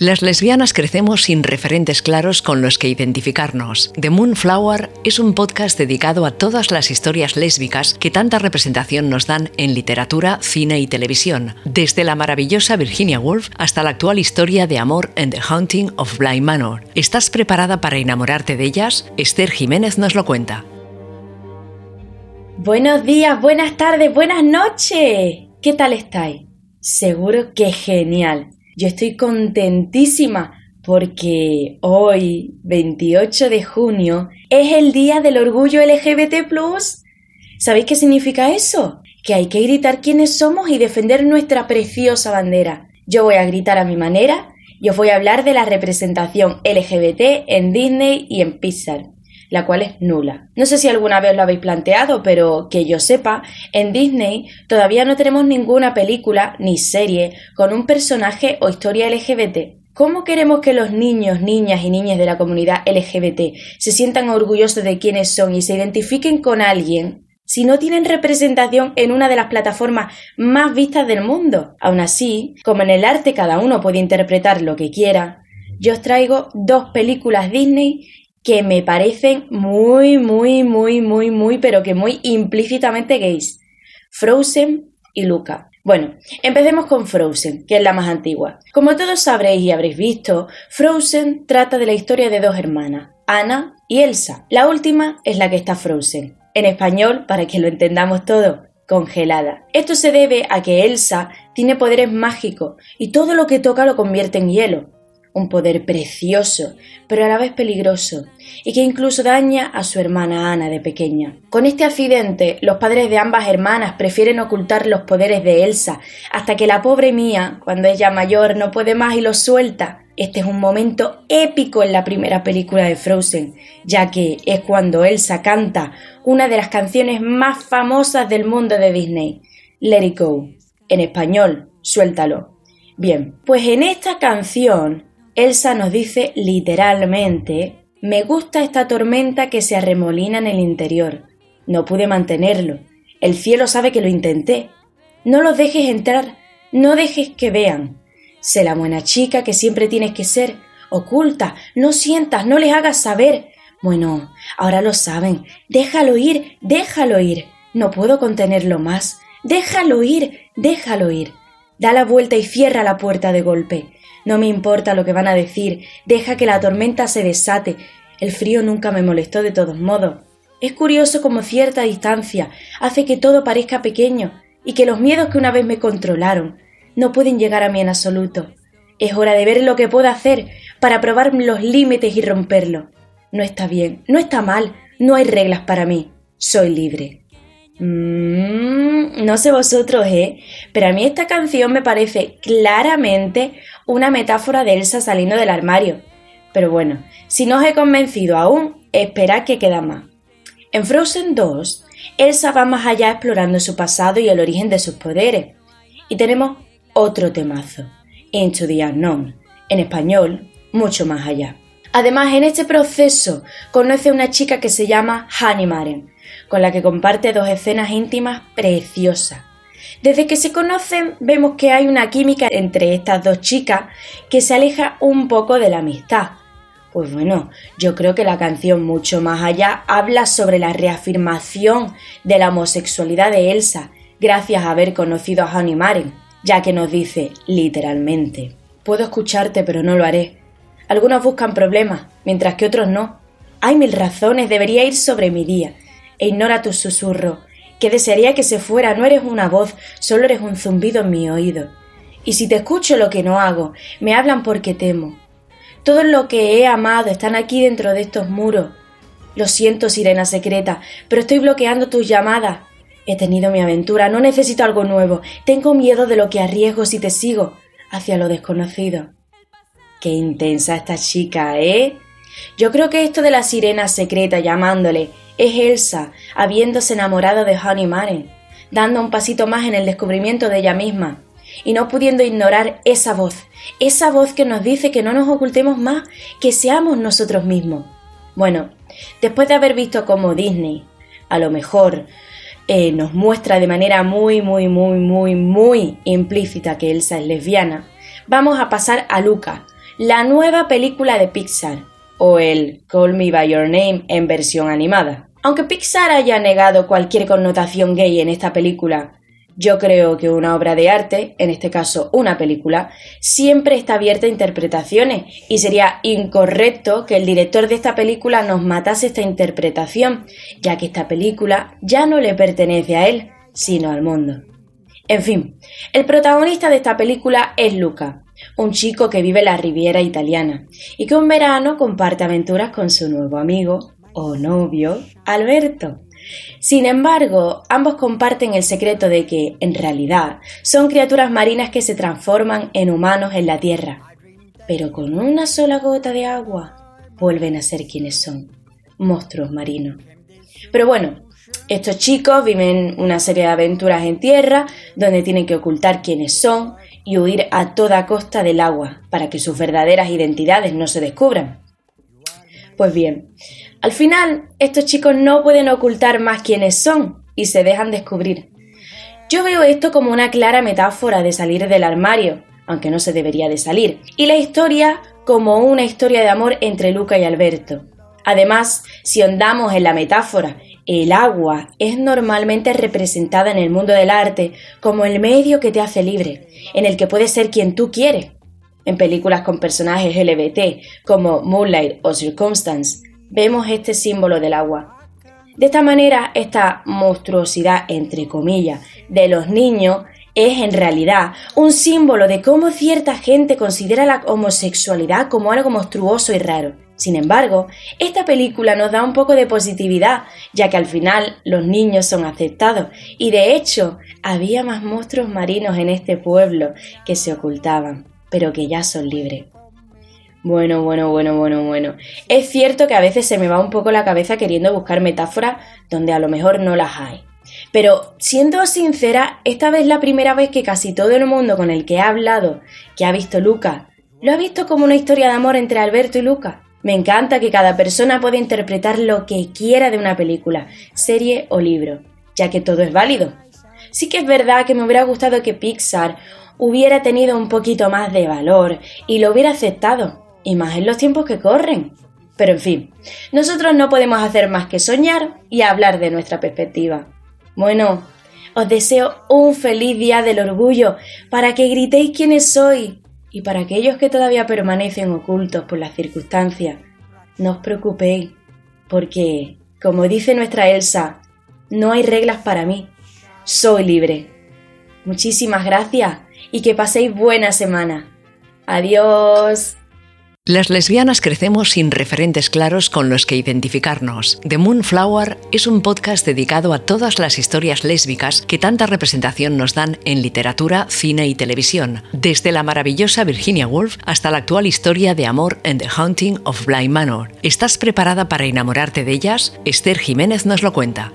Las lesbianas crecemos sin referentes claros con los que identificarnos. The Moonflower es un podcast dedicado a todas las historias lésbicas que tanta representación nos dan en literatura, cine y televisión, desde la maravillosa Virginia Woolf hasta la actual historia de amor en The Haunting of Blind Manor. ¿Estás preparada para enamorarte de ellas? Esther Jiménez nos lo cuenta. Buenos días, buenas tardes, buenas noches. ¿Qué tal estáis? Seguro que genial. Yo estoy contentísima porque hoy, 28 de junio, es el Día del Orgullo LGBT ⁇ ¿Sabéis qué significa eso? Que hay que gritar quiénes somos y defender nuestra preciosa bandera. Yo voy a gritar a mi manera y os voy a hablar de la representación LGBT en Disney y en Pixar la cual es nula. No sé si alguna vez lo habéis planteado, pero que yo sepa, en Disney todavía no tenemos ninguna película ni serie con un personaje o historia LGBT. ¿Cómo queremos que los niños, niñas y niñas de la comunidad LGBT se sientan orgullosos de quiénes son y se identifiquen con alguien si no tienen representación en una de las plataformas más vistas del mundo? Aún así, como en el arte cada uno puede interpretar lo que quiera, yo os traigo dos películas Disney que me parecen muy, muy, muy, muy, muy, pero que muy implícitamente gays. Frozen y Luca. Bueno, empecemos con Frozen, que es la más antigua. Como todos sabréis y habréis visto, Frozen trata de la historia de dos hermanas, Anna y Elsa. La última es la que está Frozen. En español, para que lo entendamos todo, congelada. Esto se debe a que Elsa tiene poderes mágicos y todo lo que toca lo convierte en hielo un poder precioso, pero a la vez peligroso, y que incluso daña a su hermana Ana de pequeña. Con este accidente, los padres de ambas hermanas prefieren ocultar los poderes de Elsa, hasta que la pobre mía, cuando ella mayor, no puede más y los suelta. Este es un momento épico en la primera película de Frozen, ya que es cuando Elsa canta una de las canciones más famosas del mundo de Disney, Let It Go. En español, suéltalo. Bien, pues en esta canción Elsa nos dice literalmente, me gusta esta tormenta que se arremolina en el interior. No pude mantenerlo. El cielo sabe que lo intenté. No los dejes entrar, no dejes que vean. Sé la buena chica que siempre tienes que ser. Oculta, no sientas, no les hagas saber. Bueno, ahora lo saben. Déjalo ir, déjalo ir. No puedo contenerlo más. Déjalo ir, déjalo ir. Da la vuelta y cierra la puerta de golpe. No me importa lo que van a decir, deja que la tormenta se desate. El frío nunca me molestó de todos modos. Es curioso como cierta distancia hace que todo parezca pequeño y que los miedos que una vez me controlaron no pueden llegar a mí en absoluto. Es hora de ver lo que puedo hacer para probar los límites y romperlo. No está bien, no está mal, no hay reglas para mí. Soy libre. Mmm, no sé vosotros, ¿eh? Pero a mí esta canción me parece claramente una metáfora de Elsa saliendo del armario. Pero bueno, si no os he convencido aún, esperad que queda más. En Frozen 2, Elsa va más allá explorando su pasado y el origen de sus poderes. Y tenemos otro temazo, Into the Unknown, en español, mucho más allá. Además, en este proceso conoce a una chica que se llama Honey Maren, con la que comparte dos escenas íntimas preciosas. Desde que se conocen vemos que hay una química entre estas dos chicas que se aleja un poco de la amistad. Pues bueno, yo creo que la canción Mucho más allá habla sobre la reafirmación de la homosexualidad de Elsa gracias a haber conocido a Honey Maren, ya que nos dice literalmente, puedo escucharte pero no lo haré. Algunos buscan problemas, mientras que otros no. Hay mil razones, debería ir sobre mi día e ignora tu susurro, que desearía que se fuera, no eres una voz, solo eres un zumbido en mi oído. Y si te escucho lo que no hago, me hablan porque temo. Todo lo que he amado están aquí dentro de estos muros. Lo siento, sirena secreta, pero estoy bloqueando tus llamadas. He tenido mi aventura, no necesito algo nuevo. Tengo miedo de lo que arriesgo si te sigo hacia lo desconocido. Qué intensa esta chica, ¿eh? Yo creo que esto de la sirena secreta llamándole es Elsa, habiéndose enamorado de Honey Maren, dando un pasito más en el descubrimiento de ella misma, y no pudiendo ignorar esa voz, esa voz que nos dice que no nos ocultemos más, que seamos nosotros mismos. Bueno, después de haber visto cómo Disney, a lo mejor, eh, nos muestra de manera muy, muy, muy, muy, muy implícita que Elsa es lesbiana, vamos a pasar a Luca, la nueva película de Pixar, o el Call Me By Your Name en versión animada. Aunque Pixar haya negado cualquier connotación gay en esta película, yo creo que una obra de arte, en este caso una película, siempre está abierta a interpretaciones y sería incorrecto que el director de esta película nos matase esta interpretación, ya que esta película ya no le pertenece a él, sino al mundo. En fin, el protagonista de esta película es Luca, un chico que vive la Riviera italiana y que un verano comparte aventuras con su nuevo amigo o novio, Alberto. Sin embargo, ambos comparten el secreto de que, en realidad, son criaturas marinas que se transforman en humanos en la Tierra, pero con una sola gota de agua vuelven a ser quienes son, monstruos marinos. Pero bueno, estos chicos viven una serie de aventuras en tierra donde tienen que ocultar quiénes son y huir a toda costa del agua para que sus verdaderas identidades no se descubran. Pues bien, al final, estos chicos no pueden ocultar más quiénes son y se dejan descubrir. Yo veo esto como una clara metáfora de salir del armario, aunque no se debería de salir, y la historia como una historia de amor entre Luca y Alberto. Además, si ondamos en la metáfora, el agua es normalmente representada en el mundo del arte como el medio que te hace libre, en el que puedes ser quien tú quieres. En películas con personajes LGBT como Moonlight o Circumstance, vemos este símbolo del agua. De esta manera, esta monstruosidad, entre comillas, de los niños es en realidad un símbolo de cómo cierta gente considera la homosexualidad como algo monstruoso y raro. Sin embargo, esta película nos da un poco de positividad, ya que al final los niños son aceptados y de hecho había más monstruos marinos en este pueblo que se ocultaban, pero que ya son libres. Bueno, bueno, bueno, bueno, bueno. Es cierto que a veces se me va un poco la cabeza queriendo buscar metáforas donde a lo mejor no las hay. Pero siendo sincera, esta vez la primera vez que casi todo el mundo con el que he hablado, que ha visto Luca, lo ha visto como una historia de amor entre Alberto y Luca. Me encanta que cada persona pueda interpretar lo que quiera de una película, serie o libro, ya que todo es válido. Sí que es verdad que me hubiera gustado que Pixar hubiera tenido un poquito más de valor y lo hubiera aceptado, y más en los tiempos que corren. Pero en fin, nosotros no podemos hacer más que soñar y hablar de nuestra perspectiva. Bueno, os deseo un feliz día del orgullo para que gritéis quiénes sois y para aquellos que todavía permanecen ocultos por las circunstancias, no os preocupéis, porque, como dice nuestra Elsa, no hay reglas para mí, soy libre. Muchísimas gracias y que paséis buena semana. Adiós. Las lesbianas crecemos sin referentes claros con los que identificarnos. The Moonflower es un podcast dedicado a todas las historias lésbicas que tanta representación nos dan en literatura, cine y televisión, desde la maravillosa Virginia Woolf hasta la actual historia de amor en The Haunting of Bly Manor. ¿Estás preparada para enamorarte de ellas? Esther Jiménez nos lo cuenta.